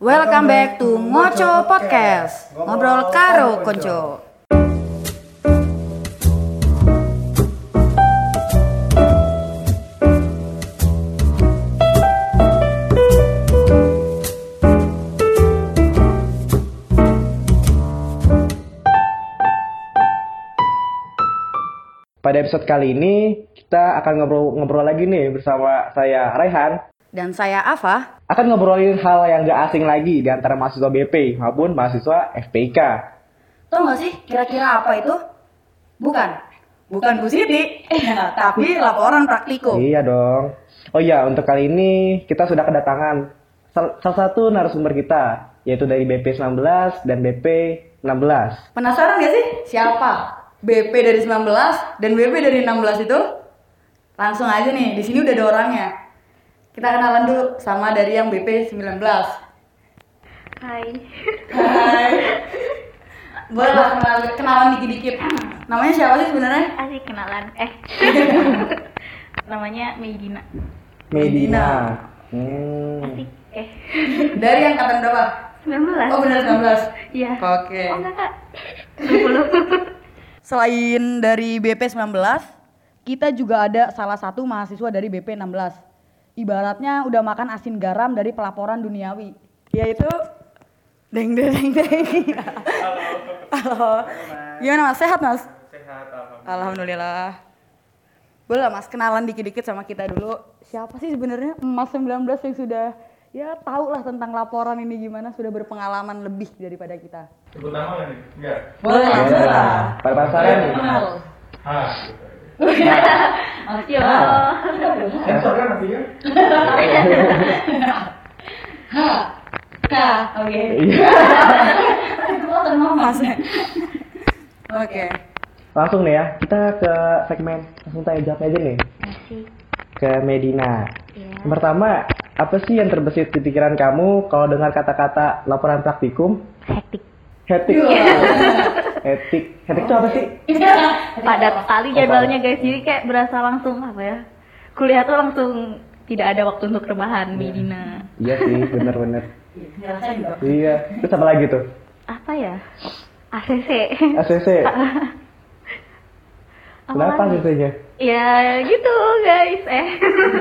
Welcome back to Ngoco Podcast. Ngobrol karo konco. Pada episode kali ini kita akan ngobrol-ngobrol lagi nih bersama saya Raihan Dan saya Ava. Akan ngobrolin hal yang gak asing lagi di antara mahasiswa BP maupun mahasiswa FPIK. Tahu nggak sih kira-kira apa itu? Bukan. Bukan Bu Siti, tapi laporan praktikum. Iya dong. Oh iya, untuk kali ini kita sudah kedatangan sal- salah satu narasumber kita, yaitu dari BP 19 dan BP 16. Penasaran gak sih siapa? BP dari 19 dan BP dari 16 itu? Langsung aja nih, di sini udah ada orangnya. Kita kenalan dulu sama dari yang BP 19. Hai. Hai. Boleh lah kenalan, kenalan dikit-dikit. Namanya siapa sih sebenarnya? Asik kenalan. Eh. Namanya Medina. Medina. Hmm. Asik. Eh. Dari angkatan berapa? 19. Oh benar 19. Iya. Oke. Oh enggak, Kak. 20. Selain dari BP 19, kita juga ada salah satu mahasiswa dari BP 16. Ibaratnya udah makan asin garam dari pelaporan duniawi, yaitu deng deng deng deng. Halo. Gimana Mas? Sehat Mas? Sehat, Alhamdulillah. Boleh lah Mas kenalan dikit-dikit sama kita dulu. Siapa sih sebenarnya Mas 19 yang sudah ya tahu lah tentang laporan ini gimana sudah berpengalaman lebih daripada kita. Sebut nama nggak nih? Enggak. Boleh Boleh lah. Pada nih. Kenal. Ah, gitu. Yo. Sensor kan nantinya? Oke. Iya. Oke. Langsung nih ya, kita ke segmen langsung tanya jawab aja nih ke Medina. Iya. Yang Pertama, apa sih yang terbesit di pikiran kamu kalau dengar kata-kata laporan praktikum? Hektik. Hetik. Hetik. Hetik itu apa sih? Padat sekali jadwalnya guys. Jadi kayak berasa langsung apa ya? Kuliah tuh langsung tidak ada waktu untuk rebahan Medina. Iya sih, bener-bener. Ngerasain juga. Iya. Terus apa lagi tuh? Apa ya? ACC. ACC. Kenapa lagi? ACC-nya? Ya gitu guys eh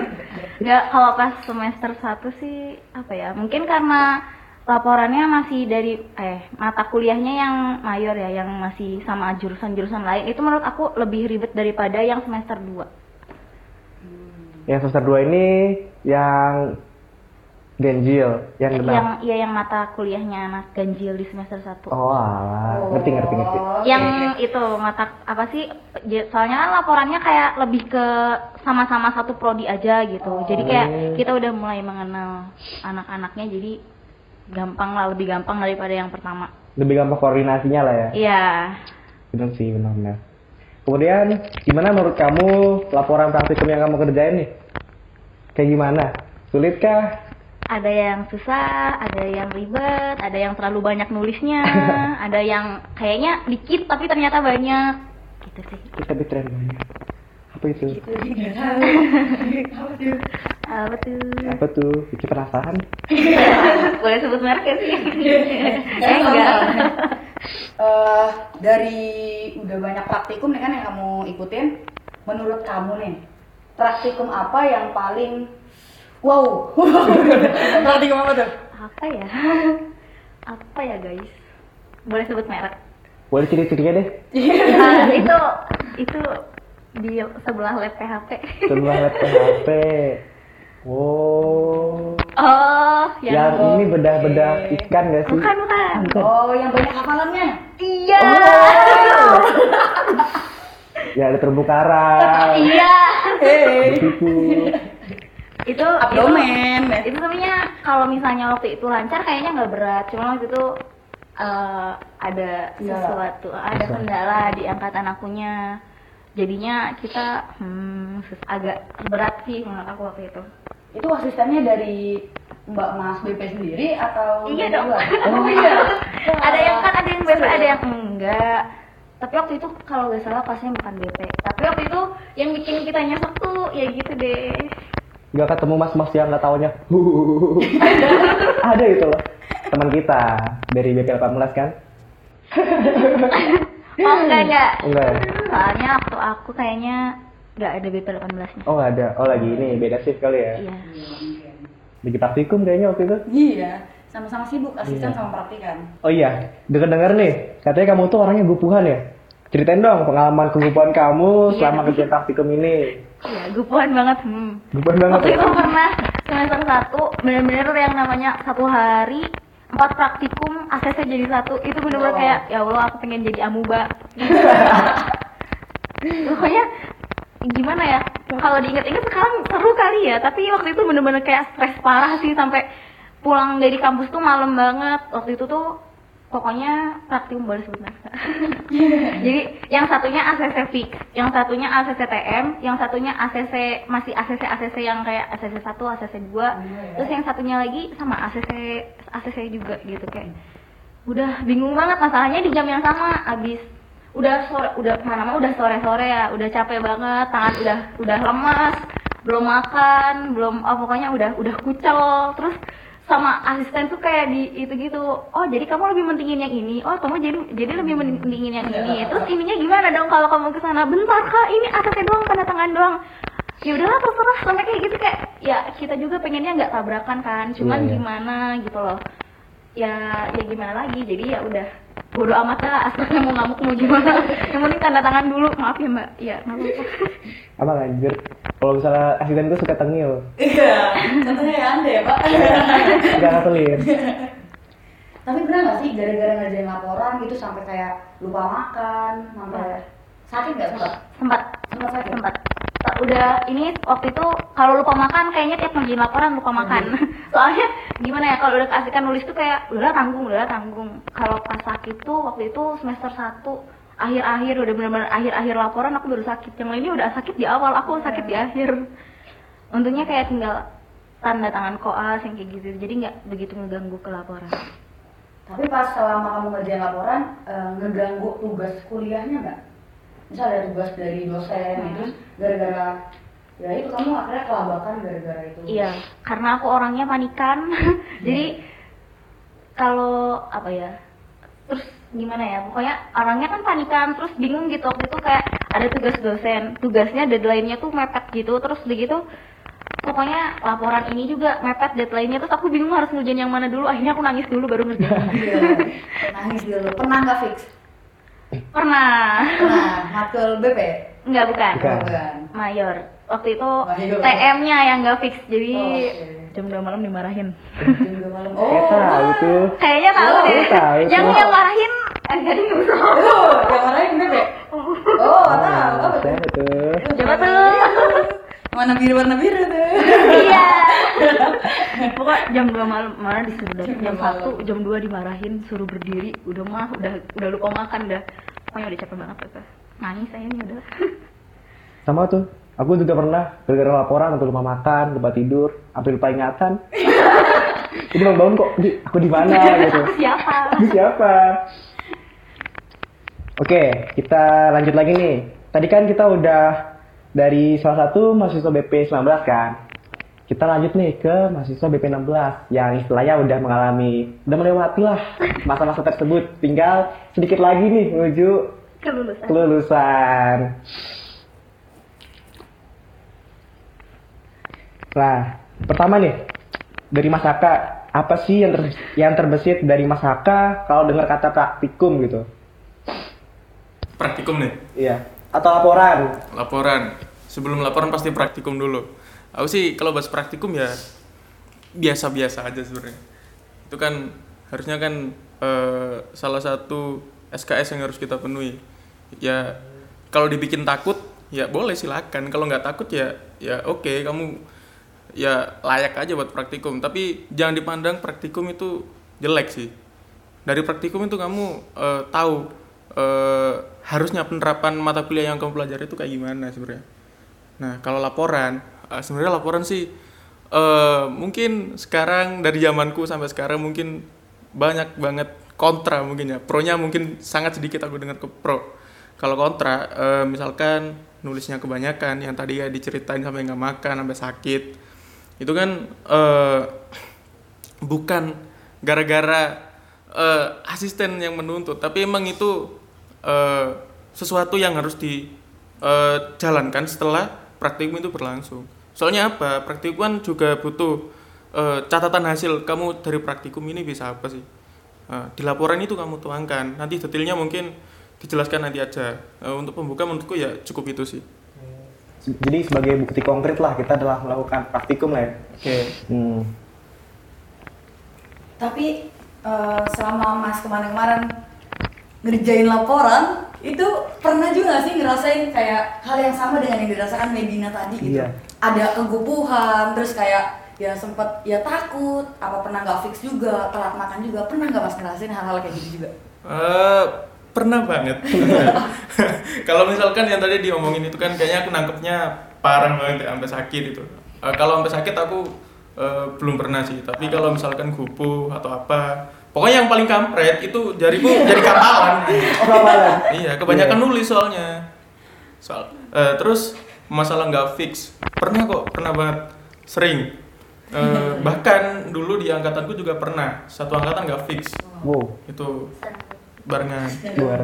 nggak kalau pas semester 1 sih apa ya mungkin karena laporannya masih dari eh mata kuliahnya yang mayor ya yang masih sama jurusan-jurusan lain itu menurut aku lebih ribet daripada yang semester 2 Yang semester 2 ini yang ganjil, yang yang genap. ya yang mata kuliahnya anak ganjil di semester 1 Oh, alah. ngerti ngerti ngerti. yang itu mata apa sih soalnya kan laporannya kayak lebih ke sama-sama satu prodi aja gitu jadi kayak Hmm. kita udah mulai mengenal anak-anaknya jadi gampang lah lebih gampang daripada yang pertama Lebih gampang koordinasinya lah ya. iya Benar sih, benar-benar. Kemudian, gimana menurut kamu laporan praktikum yang kamu kerjain nih? Kayak gimana? Sulit kah? ada yang susah ada yang ribet ada yang terlalu banyak nulisnya ada yang kayaknya dikit tapi ternyata banyak gitu sih Kita keren banget. Apa itu? apa tuh Apa tuh? Bikin penasaran? boleh sebut mereknya sih Eh, eh enggak Eh, dari udah banyak praktikum nih kan yang kamu ikutin, menurut kamu nih praktikum apa yang paling wow? praktikum apa tuh? apa ya apa ya guys boleh sebut merek Boleh ciri-cirinya deh. nah, itu itu di sebelah lab PHP Sebelah lab PHP. Oh. Oh Yang ini bedah-bedah ikan gak sih? bukan bukan Oh, yang banyak hafalannya. iya Ya ada terumbu karang. iya Hey. Itu Abdomen. itu, itu sebenarnya kalau misalnya waktu itu lancar kayaknya nggak berat cuma waktu itu eh, ada Kendala. sesuatu ada kendala di angkatan akunya jadinya kita hmm, agak berat sih menurut aku waktu itu Itu asistennya dari Mbak Mas BP sendiri atau Iya dong. luar? Oh iya. ada yang kan ada yang BP, ada yang enggak. Tapi waktu itu kalau nggak salah pasnya bukan BP. Tapi waktu itu yang bikin kita nyesek tuh ya gitu deh. Gak ketemu mas-mas yang gak taunya. ada itu loh. teman kita dari BP 18 kan? Oh enggak enggak. Enggak. Soalnya waktu aku kayaknya nggak ada BP 18 nya. Oh nggak ada. Oh lagi ini beda shift kali ya. Iya. Lagi praktikum kayaknya waktu itu. Iya, sama-sama sibuk asisten Iya. sama praktikan. Oh iya, denger-denger nih, katanya kamu tuh orangnya gupuhan ya? Ceritain dong pengalaman kegupuhan kamu selama kerja praktikum ini. Iya, gupuan banget. Hmm. Gupuhan banget Waktu ya? itu pernah semester satu bener-bener yang namanya satu hari empat praktikum ACC jadi satu itu bener-bener Oh. kayak ya Allah aku pengen jadi amuba pokoknya gimana ya? Kalau diinget-inget sekarang seru kali ya tapi waktu itu bener-bener kayak stres parah sih sampai pulang dari kampus tuh malam banget. Waktu itu tuh pokoknya praktikum boleh sebentar. Jadi yang satunya ACC fix yang satunya ACC TM yang satunya ACC masih ACC ACC yang kayak ACC 1 ACC 2 terus yang satunya lagi sama ACC ACC juga gitu kayak udah bingung banget masalahnya di jam yang sama abis udah sore udah mana udah sore sore ya udah capek banget tangan udah udah lemas belum makan belum oh pokoknya udah udah kucel. Terus sama asisten tuh kayak di itu gitu oh jadi kamu lebih mentingin yang ini? Oh kamu jadi jadi lebih mentingin yang ini. Terus ininya gimana dong kalau kamu ke sana? Bentar kak ini ACC doang tanda tangan doang. Ya udahlah terserah sampai kayak gitu kayak ya kita juga pengennya nggak tabrakan kan cuman Iya, iya. gimana gitu loh. Ya ya gimana lagi jadi ya udah bodo amat lah asalnya mau ngamuk mau gimana yang penting tanda tangan dulu maaf ya mbak ya nggak apa-apa Apa lanjut? Kalau misalnya asisten tuh suka tengil, Iya, contohnya ya anda ya pak. nggak ngaselin. Tapi pernah nggak sih gara-gara ngerjain laporan gitu sampai kayak lupa makan, sampai sakit nggak sempat? sempat Sempat sakit. sempat udah ini waktu itu kalau lupa makan kayaknya tiap ngerjain laporan lupa makan. Soalnya gimana ya kalau udah keasikan nulis tuh kayak udahlah tanggung udahlah tanggung. Kalau pas sakit tuh waktu itu semester 1 akhir-akhir udah benar-benar akhir-akhir laporan aku baru sakit. Yang lainnya udah sakit di awal aku sakit di akhir. Untungnya kayak tinggal tanda tangan koas yang kayak gitu jadi nggak begitu ngeganggu ke laporan. Tapi pas selama kamu ngerjain laporan, eh, ngeganggu tugas kuliahnya nggak? Misal ada tugas dari dosen, Hmm. terus gara-gara ya itu kamu akhirnya kelabakan gara-gara itu. Iya, karena aku orangnya panikan. Jadi kalau apa ya? Terus gimana ya? Pokoknya orangnya kan panikan, terus bingung gitu waktu itu kayak ada tugas dosen, tugasnya deadline-nya tuh mepet gitu, terus begitu pokoknya laporan ini juga mepet deadline-nya terus aku bingung harus ngerjain yang mana dulu akhirnya aku nangis dulu baru ngerjain Iya, nangis dulu. Pernah nggak fix? Pernah Pernah, matkul BP? enggak bukan Bukan. Bukan. mayor waktu itu. TM-nya yang nggak fix jadi Oh, oke. jam 2 malam dimarahin Jam dua malam. Kayak Oh, tahu tuh. Kayaknya tahu Oh, deh. tahu yang tuh. yang marahin enggak di oh, yang marahin BP? Oh, tahu. Apa tuh? Coba tuh. Warna biru, warna biru tuh. iya. Pokoknya jam 2 malam mana disuruh dari Jam jam dua 1 jam 2 dimarahin suruh berdiri udah mah udah udah lupa makan udah pokoknya udah capek banget tuh nangis saya ini udah Sama tuh. Aku juga pernah gara-gara laporan atau lupa makan, lupa tidur, sampai lupa ingatan. Jadi bangun kok, di, aku di mana gitu. siapa siapa? Oke, kita lanjut lagi nih. Tadi kan kita udah dari salah satu mahasiswa BP 19 kan. Kita lanjut nih ke mahasiswa BP 16 yang istilahnya udah mengalami, udah melewati lah masa-masa tersebut. Tinggal sedikit lagi nih menuju kelulusan kelulusan. Nah, pertama nih dari Mas Haka, apa sih yang ter yang terbesit dari Mas Haka kalau dengar kata praktikum gitu? Praktikum nih, Iya. Atau laporan? laporan. Sebelum laporan pasti praktikum dulu. Aku sih kalau bahas praktikum ya biasa-biasa aja sebenarnya. Itu kan harusnya kan eh, salah satu SKS yang harus kita penuhi. Ya kalau dibikin takut ya boleh silakan. Kalau nggak takut ya ya oke kamu ya layak aja buat praktikum. Tapi jangan dipandang praktikum itu jelek sih. Dari praktikum itu kamu eh, tahu eh, harusnya penerapan mata kuliah yang kamu pelajari itu kayak gimana sebenarnya. Nah, kalau laporan, eh, sebenarnya laporan sih eh, mungkin sekarang dari zamanku sampai sekarang mungkin banyak banget kontra mungkin ya. Pro-nya mungkin sangat sedikit aku dengar ke pro. Kalau kontra, eh, misalkan nulisnya kebanyakan, yang tadi ya diceritain sampai nggak makan, sampai sakit, itu kan eh, bukan gara-gara eh, asisten yang menuntut tapi emang itu eh, sesuatu yang harus dijalankan setelah praktikum itu berlangsung soalnya apa? Praktikum kan juga butuh eh, catatan hasil. Kamu dari praktikum ini bisa apa sih? Nah, di laporan itu kamu tuangkan. Nanti detailnya mungkin dijelaskan nanti aja. Eh, untuk pembuka menurutku ya cukup itu sih. Jadi sebagai bukti konkret lah kita telah melakukan praktikum lah ya. oke. Hmm. Tapi eh, selama Mas kemarin-kemarin ngerjain laporan, itu pernah juga sih ngerasain kayak hal yang sama dengan yang dirasakan Medina tadi gitu? Iya. Ada kegupuhan, terus kayak ya sempet ya takut, apa pernah nggak fix juga, telat makan juga, pernah nggak Mas ngerasain hal-hal kayak gitu juga? Eh, pernah banget. kalau misalkan yang tadi diomongin itu kan kayaknya aku nangkepnya parah banget ya, sampai sakit itu. Eh, kalau sampai sakit aku eh, belum pernah sih. Tapi kalau misalkan gupuh atau apa, pokoknya yang paling kampret itu jariku jadi kapalan. Oh, kapalan. iya, kebanyakan nulis soalnya. Soal eh, terus masalah nggak fix. Pernah kok, pernah banget. Sering. Eh, bahkan dulu di angkatanku juga pernah satu angkatan nggak fix Wow, itu barengan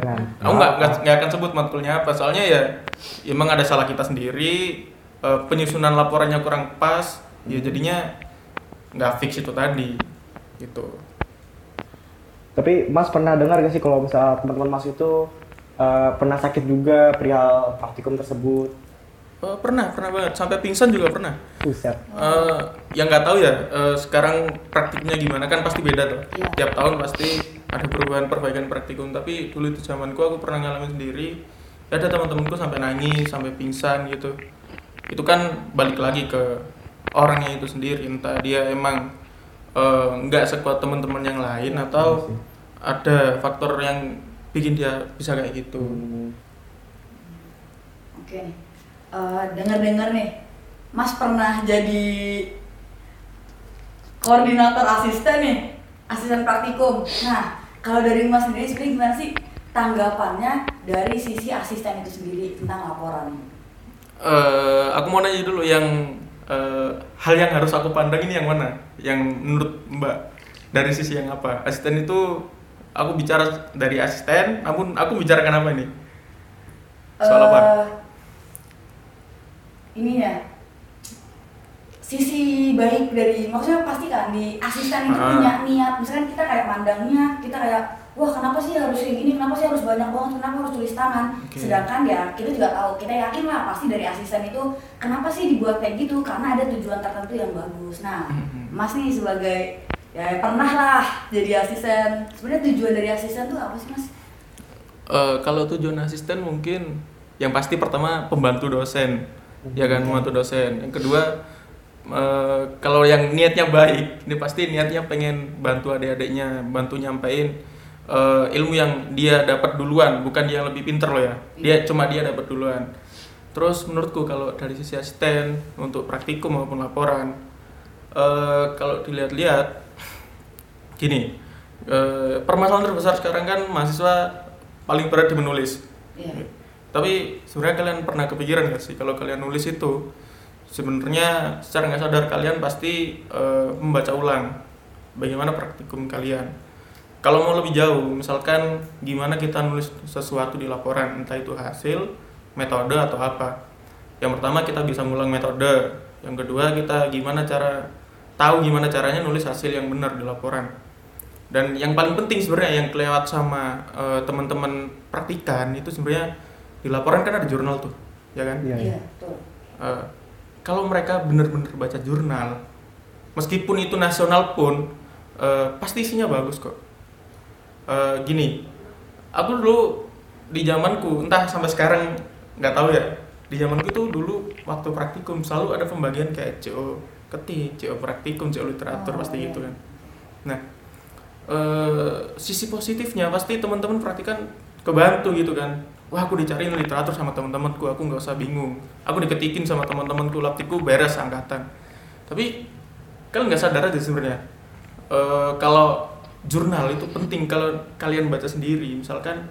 kan. aku nggak nggak- akan sebut matkulnya apa soalnya ya emang ada salah kita sendiri eh, penyusunan laporannya kurang pas ya jadinya nggak fix itu tadi gitu Tapi Mas pernah dengar gak sih kalau misalnya teman-teman Mas itu eh, pernah sakit juga perihal praktikum tersebut? Eh, pernah pernah banget. Sampai pingsan juga pernah. Buset. Eh, yang nggak tahu ya eh, sekarang praktiknya gimana? Kan pasti beda tuh. Iya. tiap tahun pasti ada perubahan perbaikan praktikum. Tapi dulu itu zamanku aku pernah ngalamin sendiri. Ada teman-temanku sampai nangis sampai pingsan gitu. Itu kan balik lagi ke orangnya itu sendiri. Entah dia emang eh, nggak sekuat teman-teman yang lain atau ada faktor yang bikin dia bisa kayak gitu Hmm. Oke nih, Eh, dengar-dengar nih, Mas pernah jadi koordinator asisten nih, asisten praktikum. Nah, kalau dari Mas sendiri sebenarnya gimana sih tanggapannya dari sisi asisten itu sendiri tentang laporan? Eh, aku mau nanya dulu yang eh, hal yang harus aku pandang ini yang mana? Yang menurut Mbak dari sisi yang apa? Asisten itu aku bicara dari asisten, namun aku bicarakan apa ini? Soal apa? Eh, ini ya sisi baik dari maksudnya pasti kan di asisten itu Ah. punya niat misalkan kita kayak mandangnya kita kayak wah kenapa sih harus kayak gini? Kenapa sih harus banyak banget? Kenapa harus tulis tangan? Oke. sedangkan ya kita juga tahu kita yakin lah pasti dari asisten itu kenapa sih dibuat kayak gitu? Karena ada tujuan tertentu yang bagus. Nah Mhm. mas nih sebagai ya pernah lah jadi asisten. Sebenarnya tujuan dari asisten tuh apa sih mas? Eh, kalau tujuan asisten mungkin yang pasti pertama pembantu dosen, ya kan membantu dosen. Yang kedua eh, kalau yang niatnya baik, ini pasti niatnya pengen bantu adik-adiknya, bantu nyampein eh, ilmu yang dia dapat duluan, bukan dia yang lebih pinter loh ya. Dia cuma dia dapat duluan. Terus menurutku kalau dari sisi asisten untuk praktikum maupun laporan, eh, kalau dilihat-lihat gini, eh, permasalahan terbesar sekarang kan mahasiswa paling berat di menulis. Iya. Tapi sebenarnya kalian pernah kepikiran gak sih kalau kalian nulis itu sebenarnya secara nggak sadar kalian pasti eh, membaca ulang bagaimana praktikum kalian. Kalau mau lebih jauh, misalkan gimana kita nulis sesuatu di laporan, entah itu hasil, metode atau apa. Yang pertama kita bisa ngulang metode. Yang kedua kita gimana cara tahu gimana caranya nulis hasil yang benar di laporan. Dan yang paling penting sebenarnya yang kelewat sama eh, teman-teman praktikan itu sebenarnya di laporan kan ada jurnal tuh, ya kan? Iya, betul Eh, kalau mereka benar-benar baca jurnal, meskipun itu nasional pun, eh, pasti isinya bagus kok. Eh, gini, aku dulu di zamanku, entah sampai sekarang nggak tahu ya, di zamanku itu dulu waktu praktikum selalu ada pembagian kayak CO ketik, CO praktikum, CO literatur Oh, pasti iya. gitu kan. Nah, eh, sisi positifnya pasti teman-teman praktikan kebantu gitu kan. Wah aku dicariin literatur sama teman-temanku aku nggak usah bingung. Aku diketikin sama teman-temanku laptiku beres angkatan. Tapi kalian nggak sadar aja sebenarnya. Eh, kalau jurnal itu penting kalau kalian baca sendiri misalkan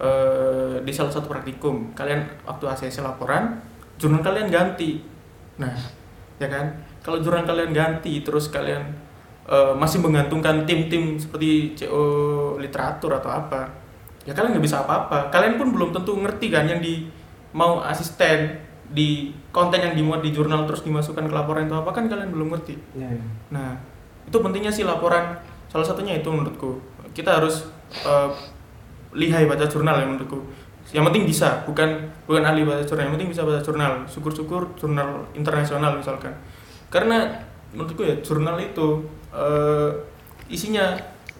eh, di salah satu praktikum kalian waktu ACC laporan jurnal kalian ganti nah ya kan kalau jurnal kalian ganti terus kalian eh, masih menggantungkan tim-tim seperti CO literatur atau apa ya kalian nggak bisa apa-apa kalian pun belum tentu ngerti kan yang di mau asisten di konten yang dimuat di jurnal terus dimasukkan ke laporan itu apa kan kalian belum ngerti iya. Nah, itu pentingnya sih laporan. Salah satunya itu menurutku. Kita harus eh, lihai baca jurnal ya menurutku. Yang penting bisa, bukan bukan ahli baca jurnal. Yang penting bisa baca jurnal. Syukur-syukur jurnal internasional misalkan. Karena menurutku ya jurnal itu eh, isinya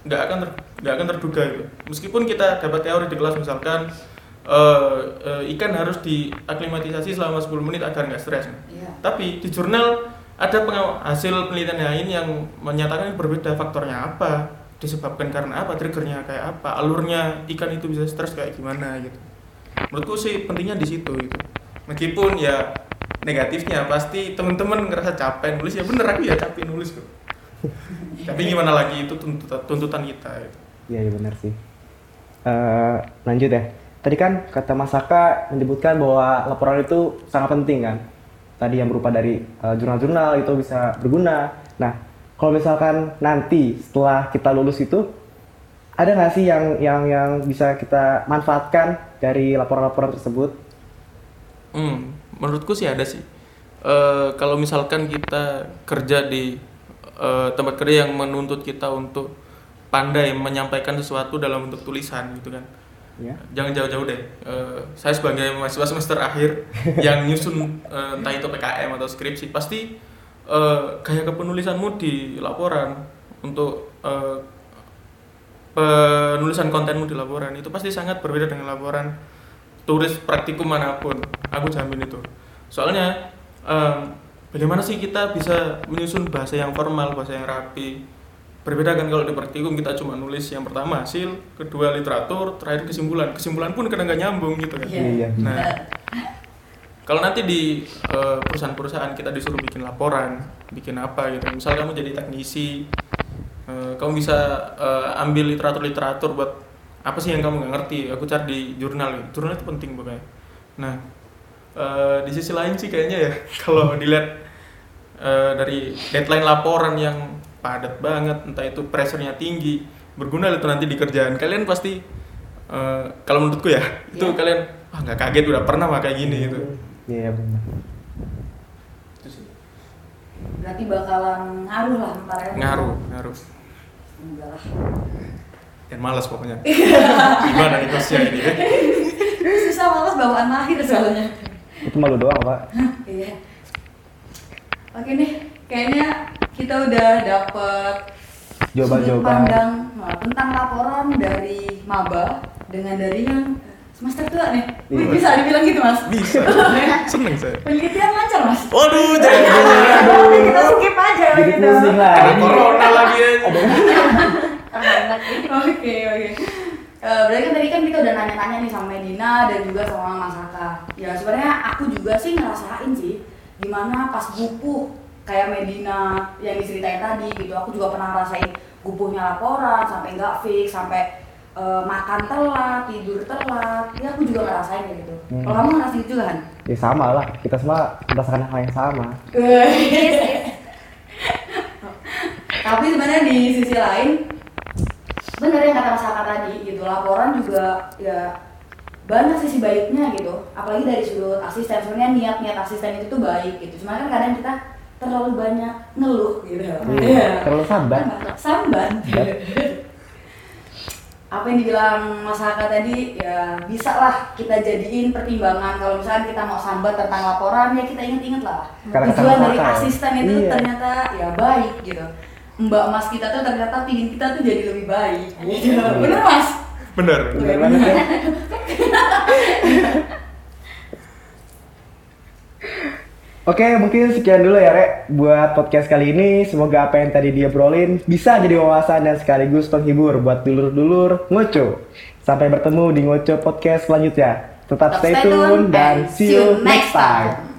nggak akan ter- nggak akan terduga gitu. Meskipun kita dapat teori di kelas misalkan eh, eh, ikan harus diaklimatisasi selama 10 menit agar nggak stres. Iya. Tapi di jurnal ada hasil penelitian lain yang menyatakan berbeda faktornya apa, disebabkan karena apa, triggernya kayak apa, alurnya ikan itu bisa stres kayak gimana gitu. Menurutku sih pentingnya di situ gitu. Meskipun ya negatifnya pasti teman-teman ngerasa capek nulis ya bener aku ya capek nulis kok. Tapi gimana lagi itu tuntutan, tuntutan kita. Gitu. Iya, iya benar sih. Eh, lanjut ya. Tadi kan kata Mas Saka menyebutkan bahwa laporan itu sangat penting kan. Tadi yang berupa dari eh, jurnal-jurnal itu bisa berguna. Nah, kalau misalkan nanti setelah kita lulus itu ada nggak sih yang yang yang bisa kita manfaatkan dari laporan-laporan tersebut? Hmm, menurutku sih ada sih. Eh, kalau misalkan kita kerja di eh, tempat kerja yang menuntut kita untuk pandai menyampaikan sesuatu dalam bentuk tulisan gitu kan. Ya. Jangan jauh-jauh deh. Eh, saya sebagai mahasiswa semester akhir yang nyusun eh, entah itu PKM atau skripsi pasti eh, gaya kepenulisanmu di laporan untuk eh, penulisan kontenmu di laporan itu pasti sangat berbeda dengan laporan tulis praktikum mana pun aku jamin itu soalnya em, bagaimana sih kita bisa menyusun bahasa yang formal bahasa yang rapi berbeda kan kalau di praktikum kita cuma nulis yang pertama hasil kedua literatur terakhir kesimpulan kesimpulan pun kadang nggak nyambung gitu kan Iya. Iya. nah kalau nanti di eh, perusahaan-perusahaan kita disuruh bikin laporan bikin apa gitu misal kamu jadi teknisi eh, kamu bisa eh, ambil literatur-literatur buat apa sih yang kamu nggak ngerti aku cari di jurnal gitu. jurnal itu penting pokoknya nah di sisi lain sih kayaknya ya kalau dilihat dari deadline laporan yang padat banget entah itu pressure-nya tinggi berguna itu nanti di kerjaan kalian pasti eh, kalau menurutku ya itu Iya. kalian wah nggak kaget udah pernah mah kayak gini gitu Iya benar. Itu sih. Berarti bakalan ngaruh lah ntar ya. ngaruh ngaruh Enggak lah. dan malas pokoknya gimana nih kosnya ini ya Susah malas bawaan lahir soalnya. Itu malu doang, Pak. Iya. Oke nih, kayaknya kita udah dapet sudut Jawaban-jawaban. pandang nah, tentang laporan dari maba dengan dari yang semester tua nih. Wih, Iya. Bisa dibilang gitu mas? bisa seneng saya Penelitian lancar mas. waduh jangan Oke, kita skip aja Jadi gitu. pusing lah. Kena corona lagi ya gitu. Oke oke. Eh, berarti kan tadi kan kita udah nanya-nanya nih sama Medina dan juga sama Mas Haka. Ya sebenarnya aku juga sih ngerasain sih gimana pas buku kayak Medina yang diceritain tadi gitu. Aku juga pernah ngerasain gupuhnya laporan sampai nggak fix sampai eh, makan telat, tidur telat. Ya aku juga ngerasain kayak gitu. Hmm. Kalau kamu ngerasain juga kan? Ya sama lah. Kita semua merasakan hal yang sama. Tapi sebenarnya di sisi lain bener yang kata Mas Haka tadi gitu laporan juga ya banyak sisi baiknya gitu apalagi dari sudut asisten sebenarnya niat-niat asisten itu tuh baik gitu cuma kan kadang kita terlalu banyak ngeluh gitu Iya. Terlalu sambat. sambat apa yang dibilang Mas Haka tadi ya bisa lah kita jadiin pertimbangan kalau misalnya kita mau sambat tentang laporan ya kita inget-inget lah Karena kata tujuan dari Haka ya. asisten itu Iya. ternyata ya baik gitu Mbak Mas kita tuh ternyata pingin kita tuh jadi lebih baik gitu. Bener Mas? bener Bener banget ya. Oke, mungkin sekian dulu ya, Rek, buat podcast kali ini. Semoga apa yang tadi dia brolin bisa jadi wawasan dan sekaligus penghibur buat dulur-dulur ngoco. Sampai bertemu di ngoco podcast selanjutnya. Tetap stay tune dan see you next time.